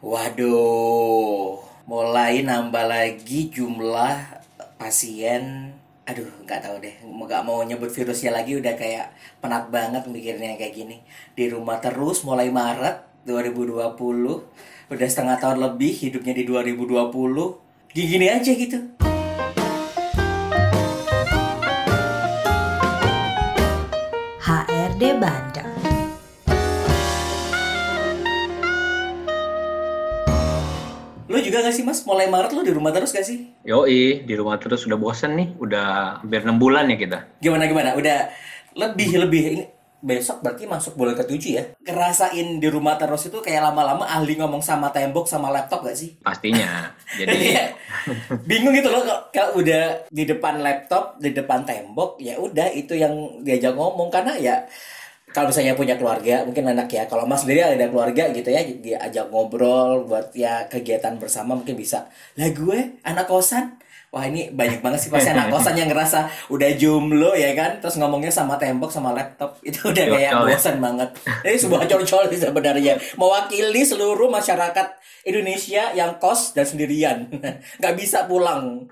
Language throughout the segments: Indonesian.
Waduh, mulai nambah lagi jumlah pasien. Aduh, nggak tahu deh. Nggak mau nyebut virusnya lagi udah kayak penat banget mikirnya kayak gini. Di rumah terus mulai Maret 2020. Udah setengah tahun lebih hidupnya di 2020. Gini-gini aja gitu. Juga gak sih mas? Mulai Maret lu di rumah terus gak sih? Yoi, di rumah terus udah bosen nih, udah hampir 6 bulan ya kita. Gimana gimana? Udah lebih lebih ini besok berarti masuk bulan ketujuh ya. Kerasain di rumah terus itu kayak lama-lama ahli ngomong sama tembok sama laptop gak sih? Pastinya. Jadi Iya. bingung gitu loh kalau udah di depan laptop, di depan tembok, ya udah itu yang diajak ngomong karena ya kalau misalnya punya keluarga, mungkin anak ya. Kalau Mas sendiri ada keluarga gitu ya, diajak ngobrol buat ya kegiatan bersama mungkin bisa. Lah gue anak kosan. Wah ini banyak banget sih pasti anak kosan yang ngerasa udah jomblo ya kan Terus ngomongnya sama tembok sama laptop Itu udah kayak ya? bosan banget Ini sebuah sih sebenarnya Mewakili seluruh masyarakat Indonesia yang kos dan sendirian nggak bisa pulang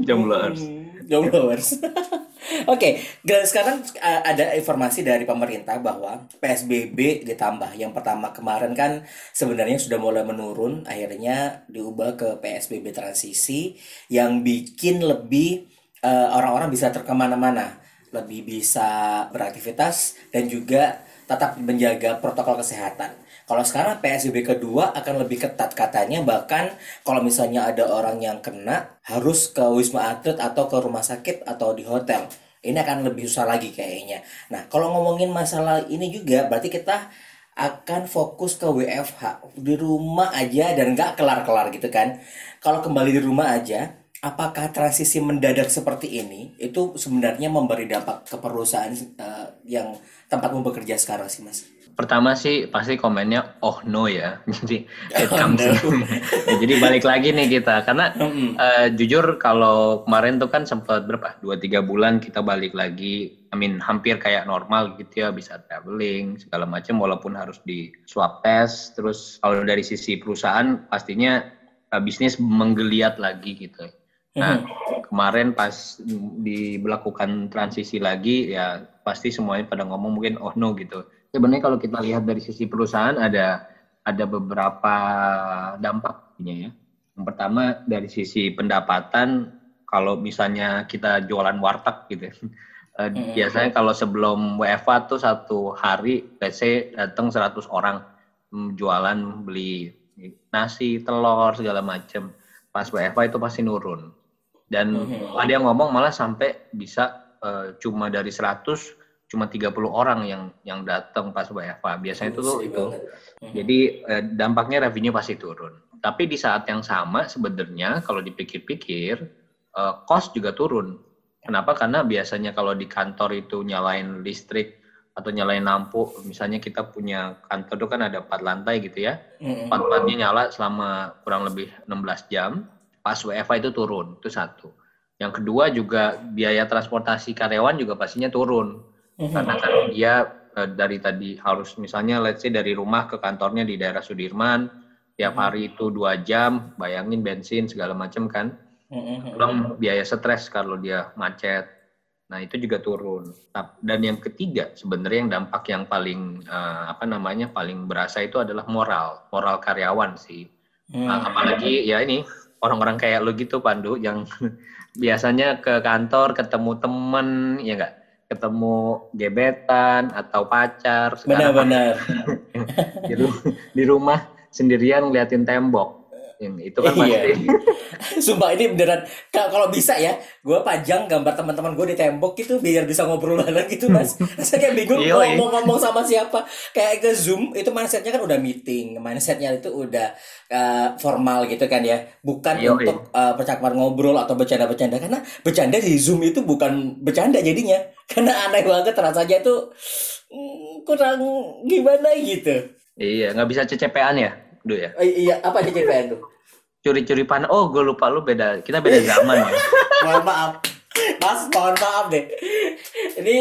jombloers. Jombloers. Oke, dan sekarang ada informasi dari pemerintah bahwa PSBB ditambah. Yang pertama kemarin kan sebenarnya sudah mulai menurun, akhirnya diubah ke PSBB transisi yang bikin lebih uh, orang-orang bisa terkemana-mana, lebih bisa beraktivitas dan juga tetap menjaga protokol kesehatan. Kalau sekarang PSBB kedua akan lebih ketat katanya bahkan kalau misalnya ada orang yang kena harus ke wisma atlet atau ke rumah sakit atau di hotel. Ini akan lebih susah lagi kayaknya. Nah, kalau ngomongin masalah ini juga berarti kita akan fokus ke WFH di rumah aja dan nggak kelar-kelar gitu kan. Kalau kembali di rumah aja, apakah transisi mendadak seperti ini itu sebenarnya memberi dampak ke perusahaan eh, yang tempatmu bekerja sekarang sih, Mas? Pertama sih pasti komennya oh no ya. Jadi it Oh, no. Ya, jadi balik lagi nih kita karena Mm-mm. eh, jujur kalau kemarin tuh kan sempat berapa? 2 3 bulan kita balik lagi I mean hampir kayak normal gitu ya bisa traveling segala macam walaupun harus di swab test terus kalau dari sisi perusahaan pastinya eh, bisnis menggeliat lagi gitu. Nah, kemarin pas diberlakukan transisi lagi ya pasti semuanya pada ngomong mungkin oh no gitu. Sebenarnya kalau kita lihat dari sisi perusahaan ada ada beberapa dampaknya ya. Yang pertama dari sisi pendapatan kalau misalnya kita jualan warteg gitu. ya. Eh. Biasanya kalau sebelum WFA tuh satu hari let's say datang 100 orang mm, jualan beli nasi, telur segala macem. Pas WFA itu pasti nurun. Dan Mhm. ada yang ngomong malah sampai bisa eh, cuma dari 100 cuma 30 orang yang yang datang pas WFA. Biasanya itu tuh itu. banget. Jadi eh, dampaknya revenue pasti turun. Tapi di saat yang sama sebenarnya kalau dipikir-pikir eh, cost juga turun. Kenapa? Karena biasanya kalau di kantor itu nyalain listrik atau nyalain lampu, misalnya kita punya kantor itu kan ada empat lantai gitu ya, Mm-mm. empat-empatnya nyala selama kurang lebih 16 jam. Pas WFA itu turun, itu satu. Yang kedua juga biaya transportasi karyawan juga pastinya turun karena kan dia eh, dari tadi harus misalnya let's say dari rumah ke kantornya di daerah Sudirman tiap Mhm. hari itu dua jam bayangin bensin segala macam kan. Mm-mm. belum biaya stres kalau dia macet. Nah itu juga turun. Dan yang ketiga sebenarnya yang dampak yang paling eh, apa namanya paling berasa itu adalah moral. Moral karyawan sih. Mm. Nah, apalagi ya ini orang-orang kayak lo gitu Pandu yang biasanya ke kantor ketemu temen ya enggak ketemu gebetan atau pacar Benar-benar. di rumah sendirian ngeliatin tembok Yang itu kan Iya. pasti Sumpah ini beneran Ka- kalau bisa ya, gue pajang gambar teman-teman gue di tembok gitu biar bisa ngobrol bareng gitu mas. Saya kayak bingung Iya, iya. ngomong-ngomong sama siapa. Kayak ke zoom itu mindsetnya kan udah meeting, mindsetnya itu udah uh, formal gitu kan ya, bukan Iya, untuk uh, percakapan ngobrol atau bercanda-bercanda karena bercanda di zoom itu bukan bercanda jadinya, karena aneh banget rasanya tuh mm, kurang gimana gitu. iya nggak bisa cecepean ya Duh ya Eh, iya apa aja tuh? curi-curi pan oh gue lupa lu beda kita beda zaman ya Mohon maaf. Mas, mohon maaf deh. Ini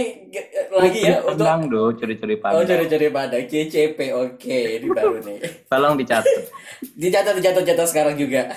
lagi ya untuk Padang do, curi-curi padang. Oh, curi-curi padang. CCP. Oke, ini baru nih. Tolong dicatat. dicatat, dicatat, dicatat sekarang juga.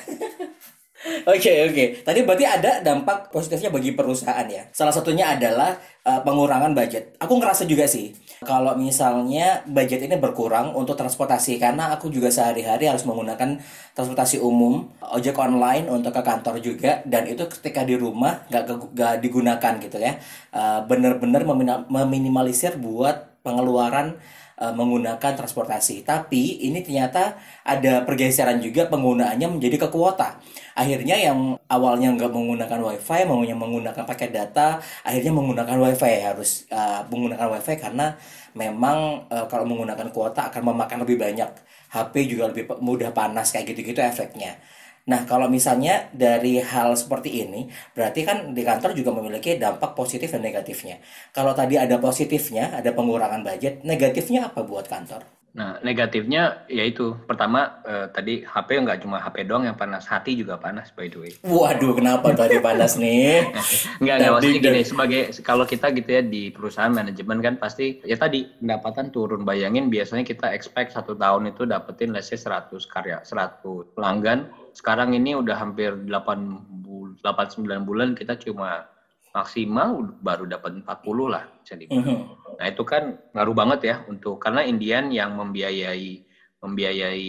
Oke okay, oke. Okay. Tadi berarti ada dampak positifnya bagi perusahaan ya. Salah satunya adalah uh, pengurangan budget. Aku ngerasa juga sih kalau misalnya budget ini berkurang untuk transportasi karena aku juga sehari-hari harus menggunakan transportasi umum, ojek online untuk ke kantor juga dan itu ketika di rumah nggak nggak digunakan gitu ya. Uh, Bener-bener meminimalisir buat pengeluaran uh, menggunakan transportasi. Tapi ini ternyata ada pergeseran juga penggunaannya menjadi ke kuota. Akhirnya yang awalnya nggak menggunakan wifi, maunya menggunakan paket data, akhirnya menggunakan wifi harus uh, menggunakan wifi karena memang uh, kalau menggunakan kuota akan memakan lebih banyak. HP juga lebih mudah panas kayak gitu-gitu efeknya. Nah, kalau misalnya dari hal seperti ini, berarti kan di kantor juga memiliki dampak positif dan negatifnya. Kalau tadi ada positifnya, ada pengurangan budget, negatifnya apa buat kantor? Nah, negatifnya yaitu pertama eh, tadi HP nggak cuma HP doang yang panas, hati juga panas by the way. Waduh, kenapa tadi panas nih? nggak nggak maksudnya gini sebagai kalau kita gitu ya di perusahaan manajemen kan pasti ya tadi pendapatan turun. Bayangin biasanya kita expect satu tahun itu dapetin let's say 100 karya, 100 pelanggan sekarang ini udah hampir 8 bul 8 9 bulan kita cuma maksimal baru dapat 40 lah bisa dibilang. Mm -hmm. Nah, itu kan ngaruh banget ya untuk karena Indian yang membiayai membiayai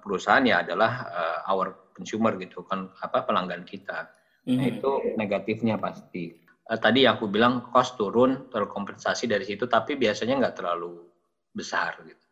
perusahaan ya adalah uh, our consumer gitu kan apa pelanggan kita. Mm -hmm. Nah, mhm. itu negatifnya pasti. Uh, tadi yang aku bilang cost turun terkompensasi dari situ tapi biasanya nggak terlalu besar gitu.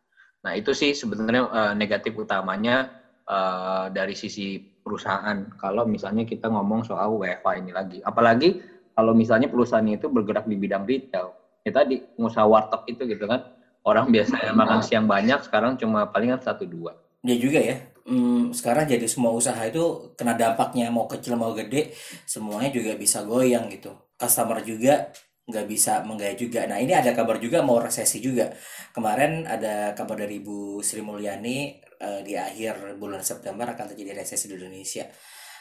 Nah, itu sih sebenarnya uh, negatif utamanya uh, dari sisi perusahaan kalau misalnya kita ngomong soal WFA ini lagi. Apalagi kalau misalnya perusahaan itu bergerak di bidang retail. Ya tadi pengusaha warteg itu gitu kan. Orang biasanya makan siang banyak, sekarang cuma palingan satu dua. Ya juga ya. Hmm, sekarang jadi semua usaha itu kena dampaknya mau kecil mau gede semuanya juga bisa goyang gitu. Customer juga nggak bisa menggaya juga. Nah ini ada kabar juga mau resesi juga. Kemarin ada kabar dari Ibu Sri Mulyani uh, di akhir bulan September akan terjadi resesi di Indonesia.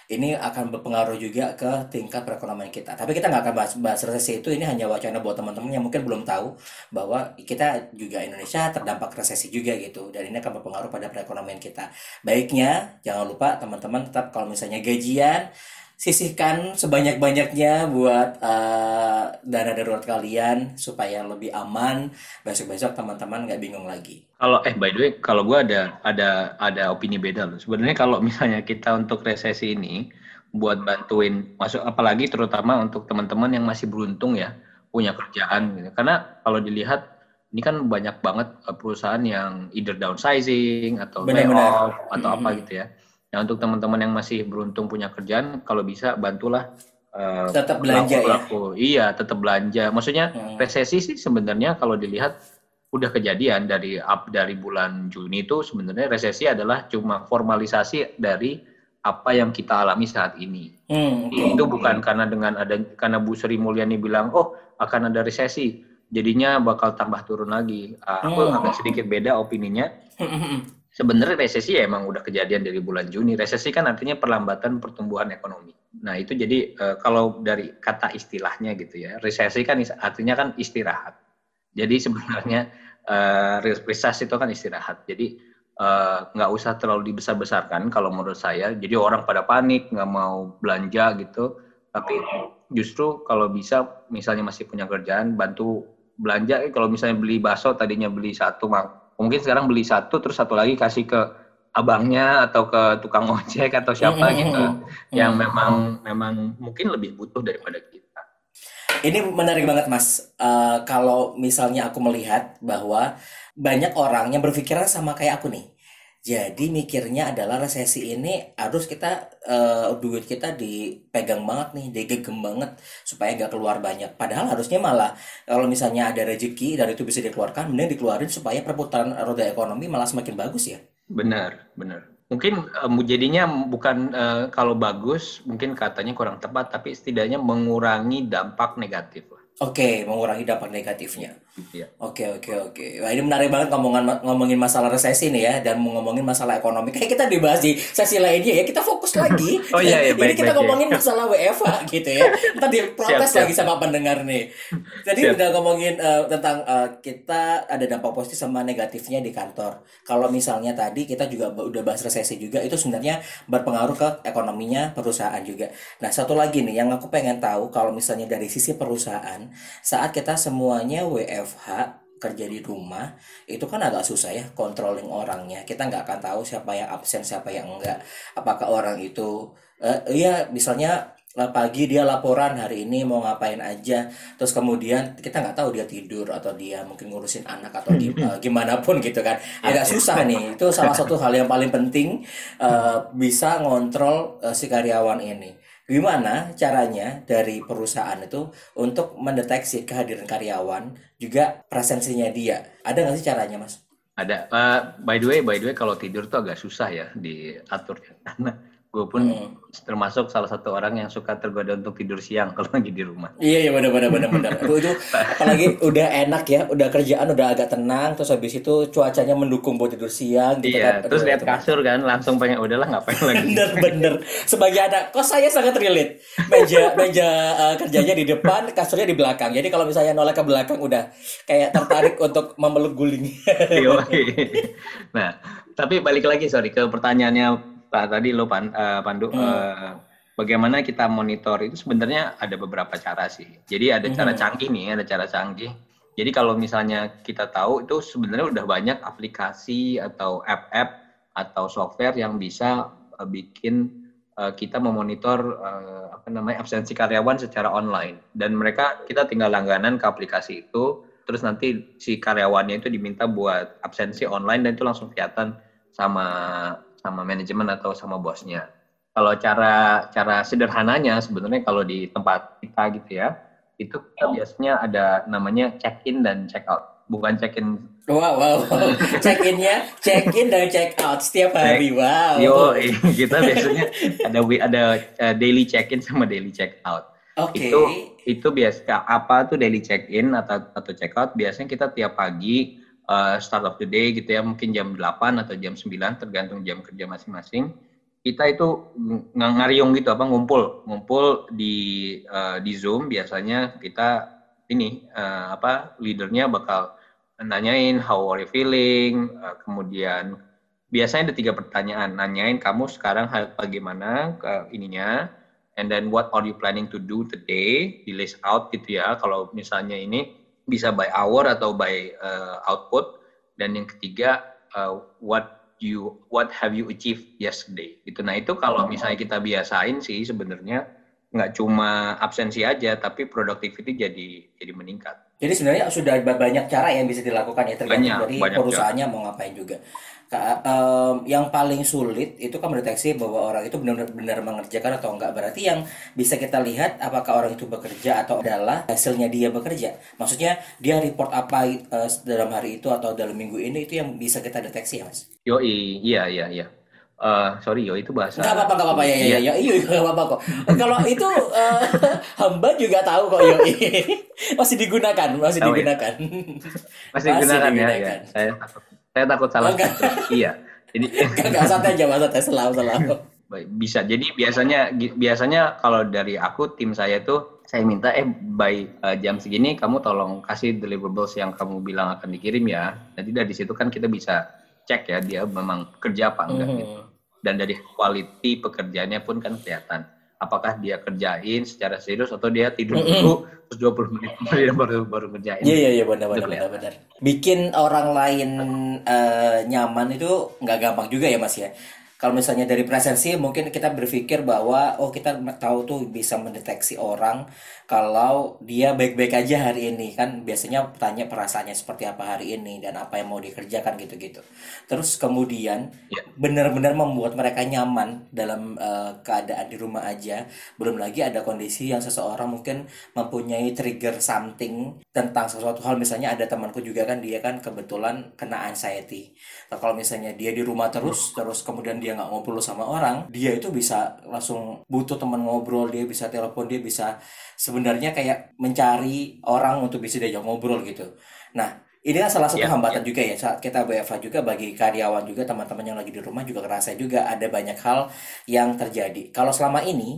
Ini akan berpengaruh juga ke tingkat perekonomian kita. Tapi kita nggak akan bahas, bahas resesi itu. Ini hanya wacana buat teman-teman yang mungkin belum tahu bahwa kita juga Indonesia terdampak resesi juga gitu. Dan ini akan berpengaruh pada perekonomian kita. Baiknya jangan lupa teman-teman tetap kalau misalnya gajian sisihkan sebanyak-banyaknya buat uh, dana darurat kalian supaya lebih aman besok-besok teman-teman nggak bingung lagi. Kalau eh by the way kalau gue ada ada ada opini beda loh. Sebenarnya kalau misalnya kita untuk resesi ini buat bantuin masuk apalagi terutama untuk teman-teman yang masih beruntung ya punya kerjaan gitu. Karena kalau dilihat ini kan banyak banget eh, perusahaan yang either downsizing atau layoff atau mm -hmm. apa gitu ya Nah untuk teman-teman yang masih beruntung punya kerjaan, kalau bisa bantulah uh, tetap belanja pelaku, ya. Iya, tetap belanja. Maksudnya hmm. resesi sih sebenarnya kalau dilihat udah kejadian dari up dari bulan Juni itu sebenarnya resesi adalah cuma formalisasi dari apa yang kita alami saat ini. Hmm, okay. Itu bukan karena dengan ada karena Bu Sri Mulyani bilang oh akan ada resesi, jadinya bakal tambah turun lagi. Uh, aku hmm. agak sedikit beda opininya. Sebenarnya resesi ya emang udah kejadian dari bulan Juni. Resesi kan artinya perlambatan pertumbuhan ekonomi. Nah itu jadi e, kalau dari kata istilahnya gitu ya, resesi kan artinya kan istirahat. Jadi sebenarnya e, resesi itu kan istirahat. Jadi eh, nggak usah terlalu dibesar-besarkan kalau menurut saya. Jadi orang pada panik nggak mau belanja gitu. Tapi justru kalau bisa misalnya masih punya kerjaan bantu belanja. Kalau misalnya beli bakso tadinya beli satu mungkin sekarang beli satu terus satu lagi kasih ke abangnya atau ke tukang ojek atau siapa mm -hmm. gitu mm -hmm. yang memang memang mungkin lebih butuh daripada kita. Ini menarik banget mas. Uh, kalau misalnya aku melihat bahwa banyak orang yang berpikiran sama kayak aku nih jadi mikirnya adalah resesi ini harus kita uh, duit kita dipegang banget nih, digegem banget supaya gak keluar banyak. Padahal harusnya malah kalau misalnya ada rezeki dan itu bisa dikeluarkan, mending dikeluarin supaya perputaran roda ekonomi malah semakin bagus ya. Benar, benar. Mungkin um, jadinya bukan uh, kalau bagus, mungkin katanya kurang tepat, tapi setidaknya mengurangi dampak negatif. Oke, mengurangi dampak negatifnya. Gitu ya. Oke oke oke. Wah ini menarik banget ngomongan ngomongin masalah resesi nih ya dan ngomongin masalah ekonomi. Kayak kita dibahas di sesi lainnya ya. Kita fokus lagi. oh iya iya baik, Ini kita baik, ngomongin ya. masalah WFH gitu ya. Ntar diprotes Siap, lagi sama pendengar nih. Jadi Siap. udah ngomongin eh, tentang eh, kita ada dampak positif sama negatifnya di kantor. Kalau misalnya tadi kita juga udah bahas resesi juga itu sebenarnya berpengaruh ke ekonominya perusahaan juga. Nah satu lagi nih yang aku pengen tahu kalau misalnya dari sisi perusahaan saat kita semuanya WFH kerja di rumah itu kan agak susah ya controlling orangnya. Kita nggak akan tahu siapa yang absen siapa yang enggak. Apakah orang itu eh ya misalnya eh, pagi dia laporan hari ini mau ngapain aja. Terus kemudian kita nggak tahu dia tidur atau dia mungkin ngurusin anak atau di- eh, gimana pun gitu kan. Agak susah nih. Itu salah satu hal yang paling penting eh, bisa ngontrol eh, si karyawan ini Gimana caranya dari perusahaan itu untuk mendeteksi kehadiran karyawan juga presensinya dia? Ada nggak sih caranya, Mas? Ada. Eh, by the way, by the way, kalau tidur tuh agak susah ya diatur. Karena gue pun Hmm. termasuk salah satu orang yang suka tergoda untuk tidur siang kalau lagi di rumah. Iya iya benar benar benar benar. Aduh, itu apalagi udah enak ya, udah kerjaan udah agak tenang, terus habis itu cuacanya mendukung buat tidur siang gitu Iya, kan. terus lihat kasur kan, langsung pengen udahlah ngapain lagi. Bener bener sebagai anak kok saya sangat relate meja meja eh, kerjanya di depan kasurnya di belakang jadi kalau misalnya nolak ke belakang udah kayak tertarik untuk memeluk guling nah, tapi balik lagi sorry ke pertanyaannya Pak tadi lo Pan, eh, Pandu, Hmm. eh, bagaimana kita monitor itu sebenarnya ada beberapa cara sih. Jadi ada cara Hmm. canggih nih, ada cara canggih. Jadi kalau misalnya kita tahu itu sebenarnya udah banyak aplikasi atau app-app atau software yang bisa eh, bikin kita memonitor apa namanya absensi karyawan secara online dan mereka kita tinggal langganan ke aplikasi itu terus nanti si karyawannya itu diminta buat absensi online dan itu langsung kelihatan sama sama manajemen atau sama bosnya. Kalau cara cara sederhananya sebenarnya kalau di tempat kita gitu ya, itu kita biasanya ada namanya check in dan check out. Bukan check in wow wow. Check innya check in dan check out setiap hari. Wow. Yo, kita biasanya ada ada uh, daily check in sama daily check out. oke. Itu itu biasa apa tuh daily check in atau atau check out biasanya kita tiap pagi uh, start of the day gitu ya mungkin jam 8 atau jam 9 tergantung jam kerja masing-masing. Kita itu ng- ngariung gitu apa ngumpul. Ngumpul di uh, di Zoom biasanya kita ini uh, apa leadernya bakal nanyain how are you feeling? Uh, kemudian biasanya ada tiga pertanyaan nanyain kamu sekarang bagaimana? Ke ininya. And then what are you planning to do today? Di list out gitu ya. Kalau misalnya ini bisa by hour atau by uh, output. Dan yang ketiga uh, what you what have you achieved yesterday? Gitu. Nah itu kalau misalnya kita biasain sih sebenarnya nggak cuma absensi aja tapi productivity jadi jadi meningkat Jadi sebenarnya sudah ba- banyak cara yang bisa dilakukan ya tergantung Banyak, dari banyak perusahaannya mau ngapain juga. Ka- em, yang paling sulit itu kan mendeteksi bahwa orang itu benar-benar mengerjakan atau enggak. Berarti yang bisa kita lihat apakah orang itu bekerja atau adalah hasilnya dia bekerja. Maksudnya dia report apa eh, dalam hari itu atau dalam minggu ini itu yang bisa kita deteksi ya mas. yo iya iya iya Eh, sorry yo itu bahasa Enggak apa-apa, enggak apa-apa ya, ya, Iya. ya, iya, enggak apa-apa kok. Kalau itu eh, hamba juga tahu kok, yo, masih digunakan, masih Tahu ya? digunakan. masih digunakan ya, ya. Saya takut, saya takut salah. Oh, iya. Jadi Enggak, santai aja, Mas, santai selalu selalu. baik, bisa. Jadi biasanya biasanya kalau dari aku tim saya tuh saya minta eh by eh, jam segini kamu tolong kasih deliverables yang kamu bilang akan dikirim ya. Jadi dari situ kan kita bisa cek ya dia memang kerja apa enggak Mhm. gitu. Dan dari quality pekerjaannya pun kan kelihatan. Apakah dia kerjain secara serius atau dia tidur dulu terus 20 menit kemudian baru baru kerjain. Iya iya iya benar benar benar benar. Bikin orang lain eh, nyaman itu nggak gampang juga ya Mas ya. Kalau misalnya dari presensi mungkin kita berpikir bahwa oh kita tahu tuh bisa mendeteksi orang kalau dia baik-baik aja hari ini kan biasanya tanya perasaannya seperti apa hari ini dan apa yang mau dikerjakan gitu-gitu. Terus kemudian Ya. benar-benar membuat mereka nyaman dalam eh, keadaan di rumah aja. Belum lagi ada kondisi yang seseorang mungkin mempunyai trigger something tentang sesuatu hal misalnya ada temanku juga kan dia kan kebetulan kena anxiety. Nah, kalau misalnya dia di rumah terus terus kemudian dia dia nggak ngobrol sama orang dia itu bisa langsung butuh teman ngobrol dia bisa telepon dia bisa sebenarnya kayak mencari orang untuk bisa diajak ngobrol gitu nah ini kan salah satu Ya, hambatan juga ya saat kita WFH juga bagi karyawan juga teman-teman yang lagi di rumah juga kerasa juga ada banyak hal yang terjadi. Kalau selama ini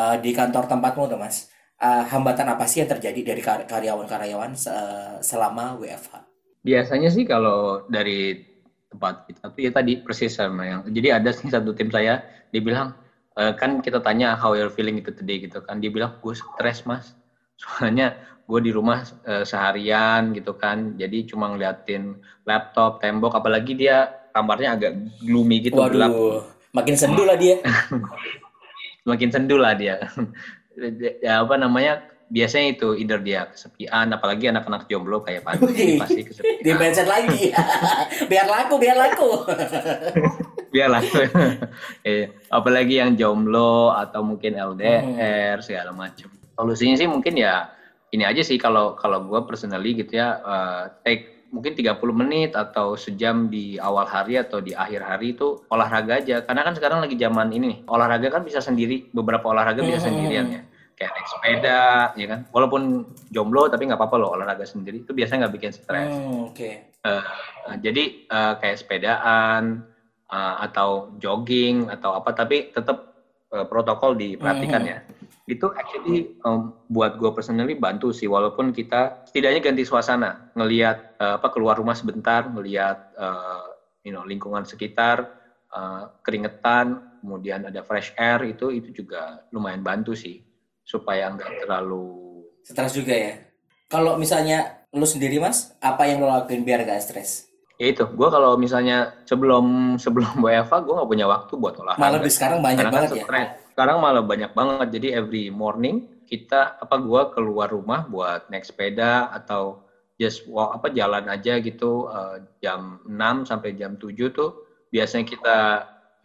eh, di kantor tempatmu tuh Mas, eh, hambatan apa sih yang terjadi dari kar- karyawan-karyawan se- selama WFH? Biasanya sih kalau dari tempat. Kita tuh ya tadi persis sama yang jadi ada sih satu tim saya dia bilang "Eh, kan kita tanya how you're feeling itu today gitu kan. Dia bilang gue stres mas. Soalnya gue di rumah eh, seharian gitu kan. Jadi cuma ngeliatin laptop tembok apalagi dia kamarnya agak gloomy gitu gelap. Waduh, makin sendu lah dia. makin sendu lah dia. Ya apa namanya biasanya itu either dia kesepian apalagi anak-anak jomblo kayak Panji Wih, pasti kesepian Di mindset lagi. biar laku, biar laku. Biarlah. eh, apalagi yang jomblo atau mungkin LDR segala macam. Solusinya sih mungkin ya ini aja sih kalau kalau gue personally gitu ya eh, take mungkin 30 menit atau sejam di awal hari atau di akhir hari itu olahraga aja. Karena kan sekarang lagi zaman ini nih. Olahraga kan bisa sendiri, beberapa olahraga bisa sendirian ya. Kayak naik sepeda, ya kan. Walaupun jomblo tapi nggak apa-apa loh olahraga sendiri. Itu biasanya nggak bikin stres. Hmm, Oke. Eh, eh, jadi eh, kayak sepedaan eh, atau jogging atau apa tapi tetap eh, protokol diperhatikan ya itu actually em, buat gue personally bantu sih walaupun kita setidaknya ganti suasana ngelihat eh, apa keluar rumah sebentar ngelihat eh, you know lingkungan sekitar eh, keringetan kemudian ada fresh air itu itu juga lumayan bantu sih supaya nggak terlalu Stres juga ya. Kalau misalnya lu sendiri Mas, apa yang lo lakuin biar gak stres? ya itu gue kalau misalnya sebelum sebelum WFA gue nggak punya waktu buat olahraga Malah di sekarang banyak Karena kan banget ya. stres. Sekarang malah banyak banget. Jadi every morning kita apa gua keluar rumah buat naik sepeda atau just walk apa jalan aja gitu eh, jam 6 sampai jam 7 tuh biasanya kita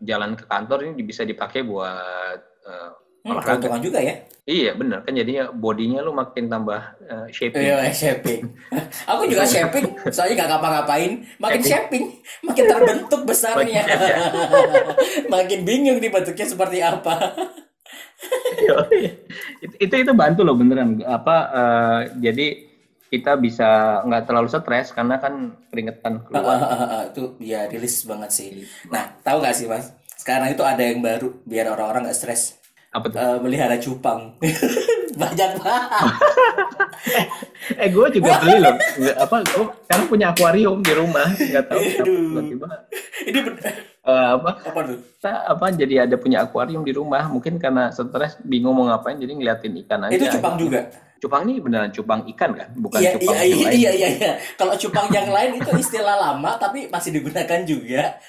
jalan ke kantor ini bisa dipakai buat eh, Hmm, keuntungan juga ya. Iya bener kan jadinya bodinya lu makin tambah eh, shaping. Iya, shaping. Aku juga shaping, soalnya gak ngapa-ngapain. Makin shaping, makin terbentuk besarnya. makin bingung nih bentuknya seperti apa. itu, itu itu bantu loh beneran apa eh, jadi kita bisa nggak terlalu stres karena kan keringetan keluar itu ya rilis banget sih. Nah, tahu gak sih mas? Sekarang itu ada yang baru biar orang-orang gak stres. Apa tuh? Eh, melihara cupang. Banyak banget. eh gue juga beli loh. Nggak- apa gue sekarang punya akuarium di rumah. Nggak tahu tiba-tiba. Ini eh, apa? Apa tuh? kita apa jadi ada punya akuarium di rumah. Mungkin karena stres bingung mau ngapain jadi ngeliatin ikan aja. Itu cupang juga. Cupang ini beneran cupang ikan kan bukan Iya, cupang iya, yang iya, lain iya, iya, iya. Kalau cupang yang lain itu istilah lama tapi masih digunakan juga.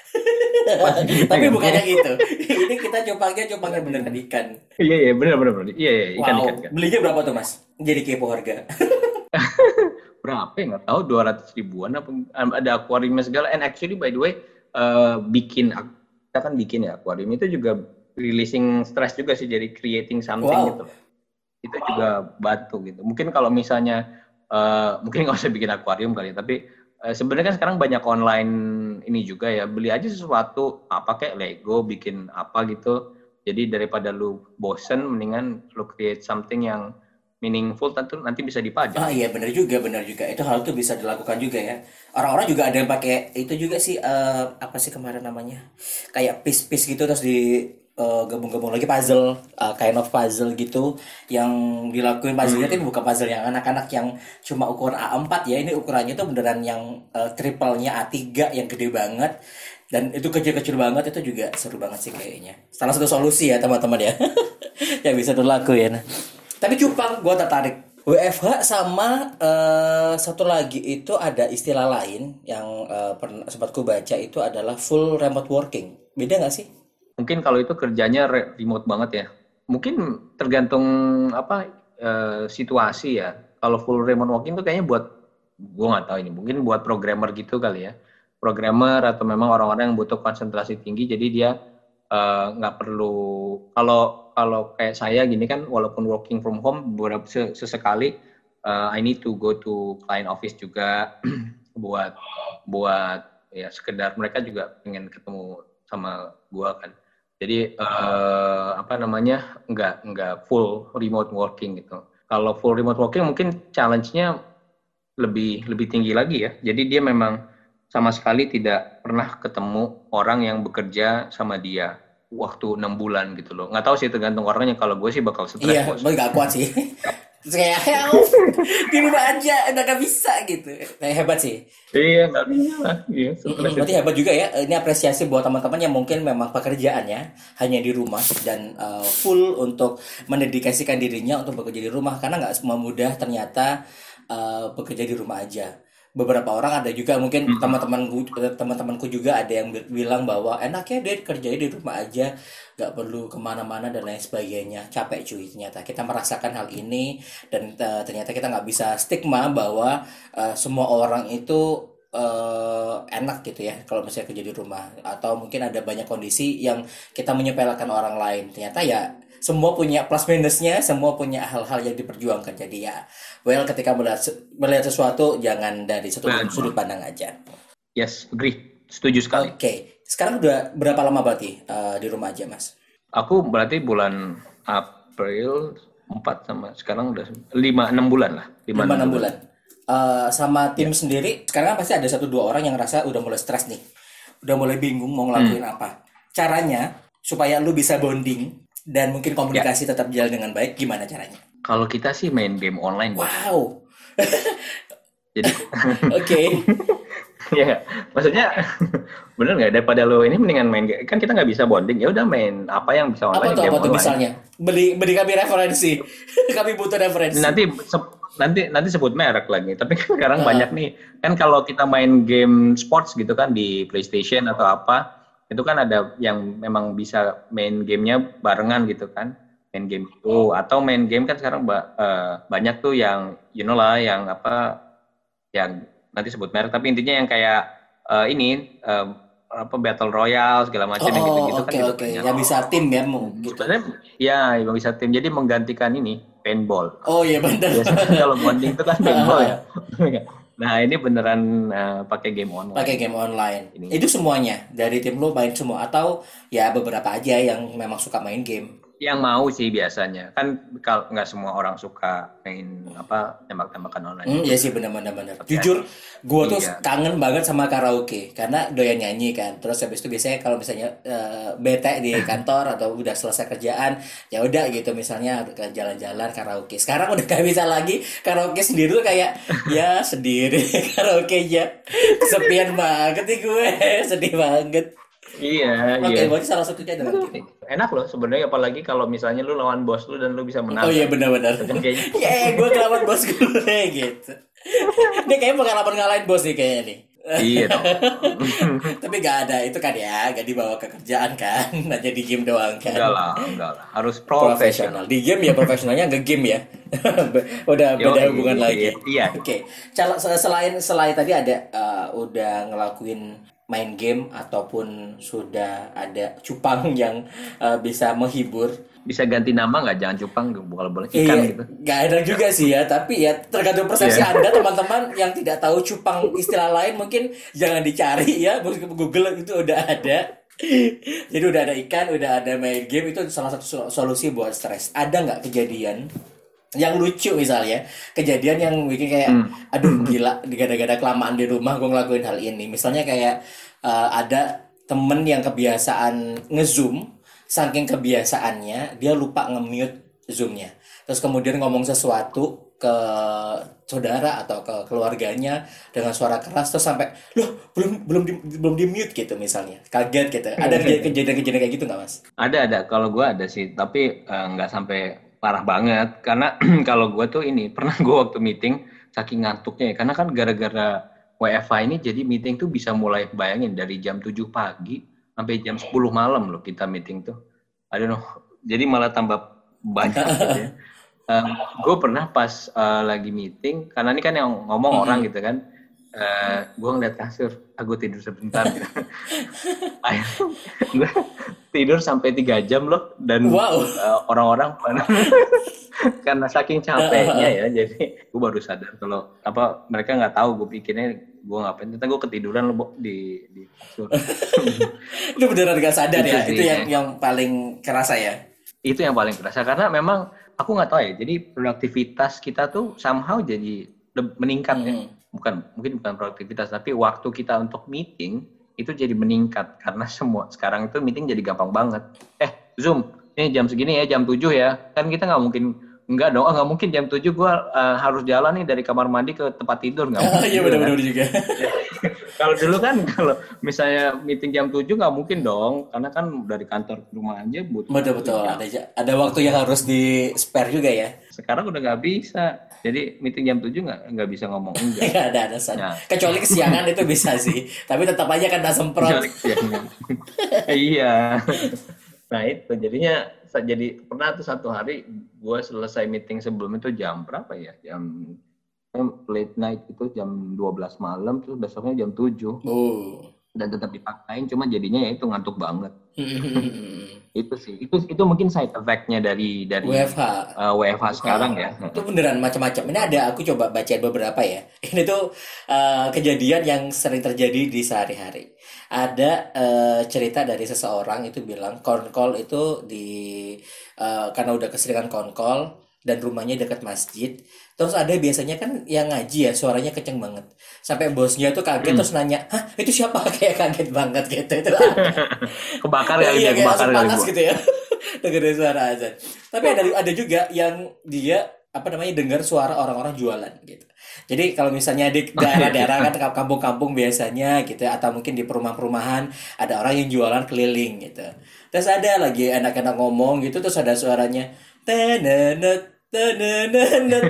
tapi bukannya gitu. Ini kita cupangnya cupangnya beneran ikan. iya iya bener bener bener iya iya ikan wow. ikan, ikan. Belinya berapa tuh mas? Jadi kepo harga. berapa ya nggak tahu 200 ribuan apa ada akuariumnya segala and actually by the way eh, bikin kita kan bikin ya akuarium itu juga releasing stress juga sih jadi creating something Wow. gitu itu juga bantu gitu. Mungkin kalau misalnya eh, mungkin nggak usah bikin akuarium kali ya tapi eh, sebenarnya kan sekarang banyak online ini juga ya beli aja sesuatu apa kayak Lego bikin apa gitu. Jadi daripada lu bosen mendingan lu create something yang meaningful tentu nanti bisa dipajang. Ah iya bener juga bener juga. Itu hal itu bisa dilakukan juga ya. Orang-orang juga ada yang pakai itu juga sih eh, apa sih kemarin namanya? Kayak piece-piece gitu terus di eh, gabung-gabung lagi puzzle eh, kind of puzzle gitu yang dilakuin puzzle-nya tapi bukan puzzle yang anak-anak yang cuma ukuran A4 ya ini ukurannya tuh beneran yang eh, triple-nya A3 yang gede banget. Dan itu kecil-kecil banget itu juga seru banget sih kayaknya. Salah satu solusi ya teman-teman ya. Yang bisa dilakuin tapi cupang gue tertarik. WFH sama eh, satu lagi itu ada istilah lain yang eh, pernah sempat ku baca itu adalah full remote working. Beda nggak sih Mungkin kalau itu kerjanya re- remote banget ya. Mungkin tergantung apa eh, situasi ya. Kalau full remote working itu kayaknya buat gua nggak tahu ini. Mungkin buat programmer gitu kali ya. Programmer atau memang orang-orang yang butuh konsentrasi tinggi. Jadi dia eh, nggak perlu kalau kalau kayak saya gini kan walaupun working from home beberapa se- sesekali eh, I need to go to client office juga buat buat ya sekedar mereka juga pengen ketemu sama gua kan. Jadi uh, apa namanya nggak nggak full remote working gitu. Kalau full remote working mungkin challenge-nya lebih lebih tinggi lagi ya. Jadi dia memang sama sekali tidak pernah ketemu orang yang bekerja sama dia waktu enam bulan gitu loh. Nggak tahu sih tergantung orangnya. Kalau gue sih bakal stres. Iya, gue gak kuat sih. Terus kayak ya di rumah aja udah gak bisa gitu. Kayak hebat sih. Iya nggak bisa lah. Iya, Berarti hebat juga ya. Ini apresiasi buat teman-teman yang mungkin memang pekerjaannya hanya di rumah dan uh, full untuk mendedikasikan dirinya untuk bekerja di rumah karena nggak semua mudah ternyata uh, bekerja di rumah aja beberapa orang ada juga. Mungkin hmm. teman-temanku teman-temanku juga ada yang bilang bahwa enaknya dia kerja di rumah aja nggak perlu ke mana-mana dan lain sebagainya. Capek cuy ternyata. Kita merasakan hal ini dan uh, ternyata kita nggak bisa stigma bahwa uh, semua orang itu uh, enak gitu ya kalau misalnya kerja di rumah. Atau mungkin ada banyak kondisi yang kita menyepelekan orang lain. Ternyata ya semua punya plus minusnya, semua punya hal-hal yang diperjuangkan. Jadi ya, well ketika melihat melihat sesuatu jangan dari satu nah, sudut pandang aja. Yes, agree. Setuju sekali. Oke, okay. sekarang udah berapa lama berarti uh, di rumah aja, Mas? Aku berarti bulan April 4 sama sekarang udah 5 6 bulan lah. 5 6 bulan. bulan. Uh, sama tim ya. sendiri, sekarang pasti ada satu dua orang yang rasa udah mulai stres nih. Udah mulai bingung mau ngelakuin hmm. apa. Caranya supaya lu bisa bonding dan mungkin komunikasi ya. tetap jalan dengan baik gimana caranya? Kalau kita sih main game online. Wow. Jadi oke. ya, maksudnya bener nggak daripada lo ini mendingan main kan kita nggak bisa bonding ya udah main apa yang bisa online. Apa tuh, apa tuh misalnya? Beli beli kami referensi. kami butuh referensi. Nanti nanti nanti sebut merek lagi. Tapi kan sekarang uh. banyak nih. Kan kalau kita main game sports gitu kan di PlayStation atau apa, itu kan ada yang memang bisa main gamenya barengan gitu kan. Main game itu. Atau main game kan sekarang uh, banyak tuh yang you know lah yang apa yang nanti sebut merek tapi intinya yang kayak uh, ini uh, apa battle royale segala macam oh, gitu gitu okay, kan gitu okay. yang bisa tim ya gitu. sebenarnya ya yang bisa tim. Jadi menggantikan ini paintball. Oh iya benar. Biasanya kalau bonding itu kan paintball ya Nah ini beneran uh, pakai game online. Pakai game online. Ini. Itu semuanya dari tim lo main semua atau ya beberapa aja yang memang suka main game? Yang mau sih biasanya kan kalau nggak semua orang suka main apa tembak-tembakan online. Hmm, iya sih benar-benar benar. Jujur, gue tuh iya. kangen banget sama karaoke karena doyan nyanyi kan. Terus habis itu biasanya kalau misalnya uh, bete di kantor atau udah selesai kerjaan, ya udah gitu misalnya ke jalan-jalan karaoke. Sekarang udah gak bisa lagi karaoke sendiri tuh kayak ya sendiri karaoke ya. Kesepian banget nih gue, sedih banget. Iya, Oke, okay, iya. berarti salah satunya adalah gitu. Enak loh sebenarnya apalagi kalau misalnya lu lawan bos lu dan lu bisa menang. Oh iya benar-benar. Ya, gue ngelawan bos gue gitu. Ini kayaknya pengalaman ngalahin bos nih kayaknya nih. iya Tapi gak ada itu kan ya, gak dibawa ke kerjaan kan, nah jadi game doang kan. Enggak lah, enggak lah. Harus profesional. Di game ya profesionalnya nge game ya. udah Yo, beda hubungan iya, lagi. Iya. Oke. Okay. Selain selain tadi ada uh, udah ngelakuin main game ataupun sudah ada cupang yang uh, bisa menghibur. Bisa ganti nama nggak? Jangan cupang bukan boleh ikan iya, gitu. nggak ada juga sih ya tapi ya tergantung persepsi yeah. anda teman-teman yang tidak tahu cupang istilah lain mungkin jangan dicari ya. Google itu udah ada. Jadi udah ada ikan udah ada main game itu salah satu solusi buat stres. Ada nggak kejadian yang lucu misalnya kejadian yang bikin kayak hmm. aduh gila gara-gara kelamaan di rumah gue ngelakuin hal ini. Misalnya kayak uh, ada temen yang kebiasaan ngezoom saking kebiasaannya dia lupa nge-mute zoomnya. Terus kemudian ngomong sesuatu ke saudara atau ke keluarganya dengan suara keras terus sampai loh belum belum di, belum di mute gitu misalnya. Kaget gitu. Ada kejadian-kejadian kayak gitu nggak mas? Ada ada. Kalau gue ada sih. Tapi eh, nggak uh, sampai parah banget karena kalau gue tuh ini pernah gue waktu meeting saking ngantuknya ya karena kan gara-gara WFH ini jadi meeting tuh bisa mulai bayangin dari jam 7 pagi sampai jam 10 malam loh kita meeting tuh. I don't know. Jadi malah tambah banyak gitu ya. Um, gue pernah pas uh, lagi meeting karena ini kan yang ngomong hmm. orang gitu kan. Uh, eh, gue ngeliat kasur, aku ah, tidur sebentar. gue tidur sampai tiga jam loh dan wow. uh, orang-orang karena saking capeknya ya jadi gue baru sadar kalau apa mereka nggak tahu gue pikirnya gue ngapain ternyata gue ketiduran loh di di kasur Lu beneran gak sadar Itu ya? sih, Itu yang ya. yang paling kerasa ya? itu yang paling kerasa karena memang aku nggak tahu ya jadi produktivitas kita tuh somehow jadi meningkat ya Hmm. Bukan mungkin bukan produktivitas tapi waktu kita untuk meeting itu jadi meningkat karena semua sekarang itu meeting jadi gampang banget eh zoom ini jam segini ya jam 7 ya kan kita nggak mungkin Enggak dong, oh, nggak mungkin jam 7 gua eh, harus jalan nih dari kamar mandi ke tempat tidur nggak mungkin. Iya juga, kan? benar-benar juga. kalau dulu kan kalau misalnya meeting jam 7 nggak mungkin dong karena kan dari kantor ke rumah aja butuh Betul betul. jam. Ada ada waktu yang harus di spare juga ya. sekarang udah nggak bisa jadi meeting jam 7 nggak nggak bisa ngomong enggak Nggak ada alasan. Nah. Kecuali kesiangan itu bisa sih. Tapi tetap aja kena semprot. Iya nah itu jadinya jadi pernah tuh satu hari gue selesai meeting sebelum itu jam berapa ya jam late night itu jam 12 malam terus besoknya jam 7 Oh. dan tetap dipaksain cuma jadinya ya itu ngantuk banget itu sih itu itu mungkin side effect-nya dari dari WFH. eh, WFH sekarang ya Itu beneran macam-macam. Ini ada aku coba bacain beberapa ya. Ini tuh eh, kejadian yang sering terjadi di sehari-hari. Ada eh, cerita dari seseorang itu bilang konkol itu di eh, karena udah keseringan konkol dan rumahnya dekat masjid. Terus ada biasanya kan yang ngaji ya suaranya kenceng banget. Sampai bosnya tuh kaget terus nanya, "Hah, itu siapa?" kayak kaget banget gitu. Itu. Kebakar ya iya kebakar panas gitu ya. Dengerin suara azan. Tapi ada ada juga yang dia apa namanya dengar suara orang-orang jualan gitu. Jadi kalau misalnya di daerah-daerah kan kampung-kampung biasanya gitu ya, atau mungkin di perumahan-perumahan ada orang yang jualan keliling gitu. Terus ada lagi anak-anak ngomong gitu terus ada suaranya tenenet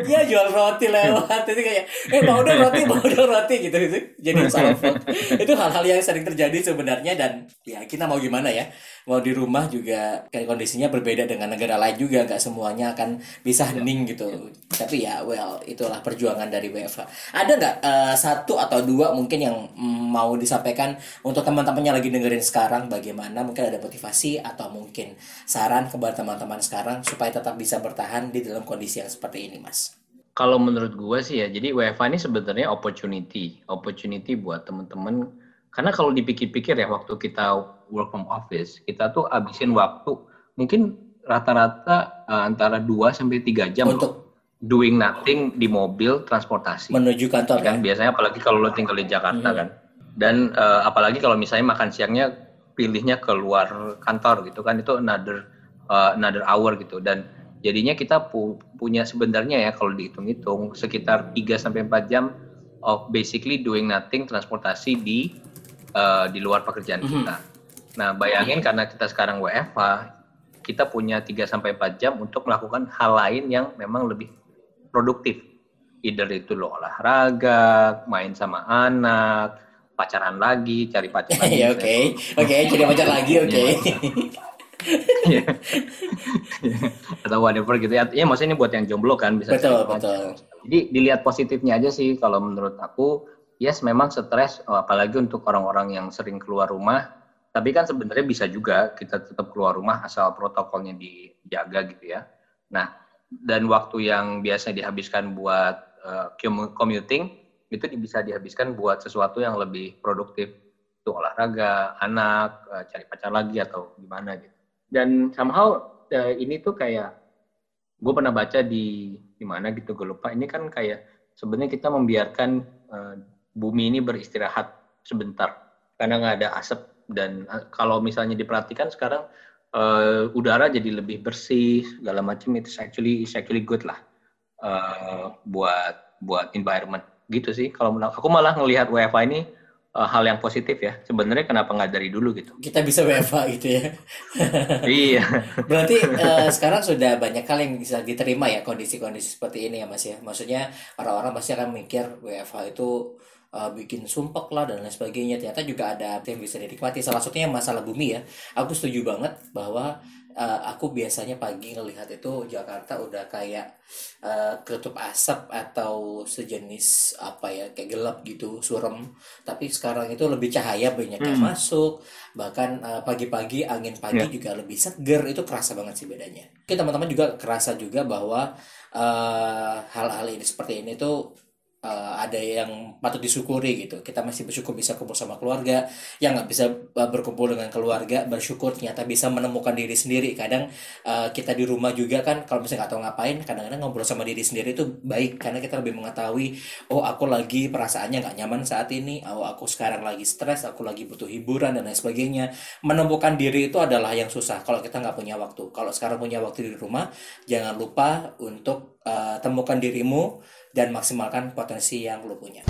ya jual roti lewat. Itu kayak eh mau dong roti mau dong roti gitu itu jadi salfok itu hal-hal yang sering terjadi sebenarnya dan ya kita mau gimana ya? Mau di rumah juga kayak kondisinya berbeda dengan negara lain juga. Nggak semuanya akan bisa hening gitu. Tapi ya well itulah perjuangan dari WFH ada nggak eh, satu atau dua mungkin yang mm, mau disampaikan untuk teman-teman yang lagi dengerin sekarang? Bagaimana? Mungkin ada motivasi atau mungkin saran kepada teman-teman sekarang supaya tetap bisa bertahan di dalam kondisi yang seperti ini mas Kalau menurut gue sih ya, jadi WFH ini sebenarnya opportunity, opportunity buat temen-temen. Karena kalau dipikir-pikir ya, waktu kita work from office, kita tuh abisin waktu mungkin rata-rata eh, antara 2 sampai 3 jam untuk doing nothing di mobil transportasi. menuju kantor kan kan biasanya apalagi kalau lo tinggal di Jakarta Hmm. kan. Dan eh, apalagi kalau misalnya makan siangnya pilihnya keluar kantor gitu kan itu another eh, another hour gitu dan jadinya kita pu- punya sebenarnya ya kalau dihitung-hitung sekitar 3 sampai 4 jam of basically doing nothing transportasi di eh, di luar pekerjaan Mhm. kita. Nah, bayangin karena kita sekarang WFH, kita punya 3 sampai 4 jam untuk melakukan hal lain yang memang lebih produktif. Either itu lo olahraga, main sama anak, pacaran lagi, cari pacar lagi. ya oke oke jadi pacar lagi oke Iya. Atau whatever gitu ya. Ya maksudnya ini buat yang jomblo kan bisa betul betul Jadi dilihat positifnya aja sih kalau menurut aku, yes memang stres oh, apalagi untuk orang-orang yang sering keluar rumah, tapi kan sebenarnya bisa juga kita tetap keluar rumah asal protokolnya dijaga gitu ya. Nah, dan waktu yang biasa dihabiskan buat commu- commuting itu bisa dihabiskan buat sesuatu yang lebih produktif. Itu olahraga, anak, eh, cari pacar lagi atau gimana gitu. Dan somehow eh, ini tuh kayak gue pernah baca di di mana gitu gue lupa. Ini kan kayak sebenarnya kita membiarkan eh, bumi ini beristirahat sebentar karena nggak ada asap. Dan eh, kalau misalnya diperhatikan sekarang eh, udara jadi lebih bersih segala macam. Itu actually it's actually good lah eh, buat buat environment. Gitu sih. Kalau aku malah ngelihat WFH ini eh, hal yang positif ya sebenarnya kenapa nggak dari dulu gitu kita bisa WFH gitu ya iya Berarti eh, sekarang sudah banyak hal yang bisa diterima ya kondisi-kondisi seperti ini ya Mas ya. Maksudnya orang-orang pasti akan mikir WFH itu eh, bikin sumpek lah dan lain sebagainya. Ternyata juga ada yang bisa dinikmati. Salah satunya masalah bumi ya. Aku setuju banget bahwa uh, aku biasanya pagi ngelihat itu Jakarta udah kayak uh, ketutup asap atau sejenis apa ya kayak gelap gitu suram tapi sekarang itu lebih cahaya banyak yang Hmm. masuk bahkan uh, pagi-pagi angin pagi Ya. juga lebih seger itu kerasa banget sih bedanya Oke teman-teman juga kerasa juga bahwa uh, hal-hal ini seperti ini tuh uh, ada yang patut disyukuri gitu. Kita masih bersyukur bisa kumpul sama keluarga. Yang nggak bisa uh, berkumpul dengan keluarga bersyukur ternyata bisa menemukan diri sendiri. Kadang uh, kita di rumah juga kan kalau misalnya nggak tahu ngapain kadang-kadang ngobrol sama diri sendiri itu baik. Karena kita lebih mengetahui oh aku lagi perasaannya nggak nyaman saat ini. Oh aku sekarang lagi stres aku lagi butuh hiburan dan lain sebagainya. Menemukan diri itu adalah yang susah kalau kita nggak punya waktu. Kalau sekarang punya waktu di rumah jangan lupa untuk uh, temukan dirimu dan maksimalkan potensi yang lo punya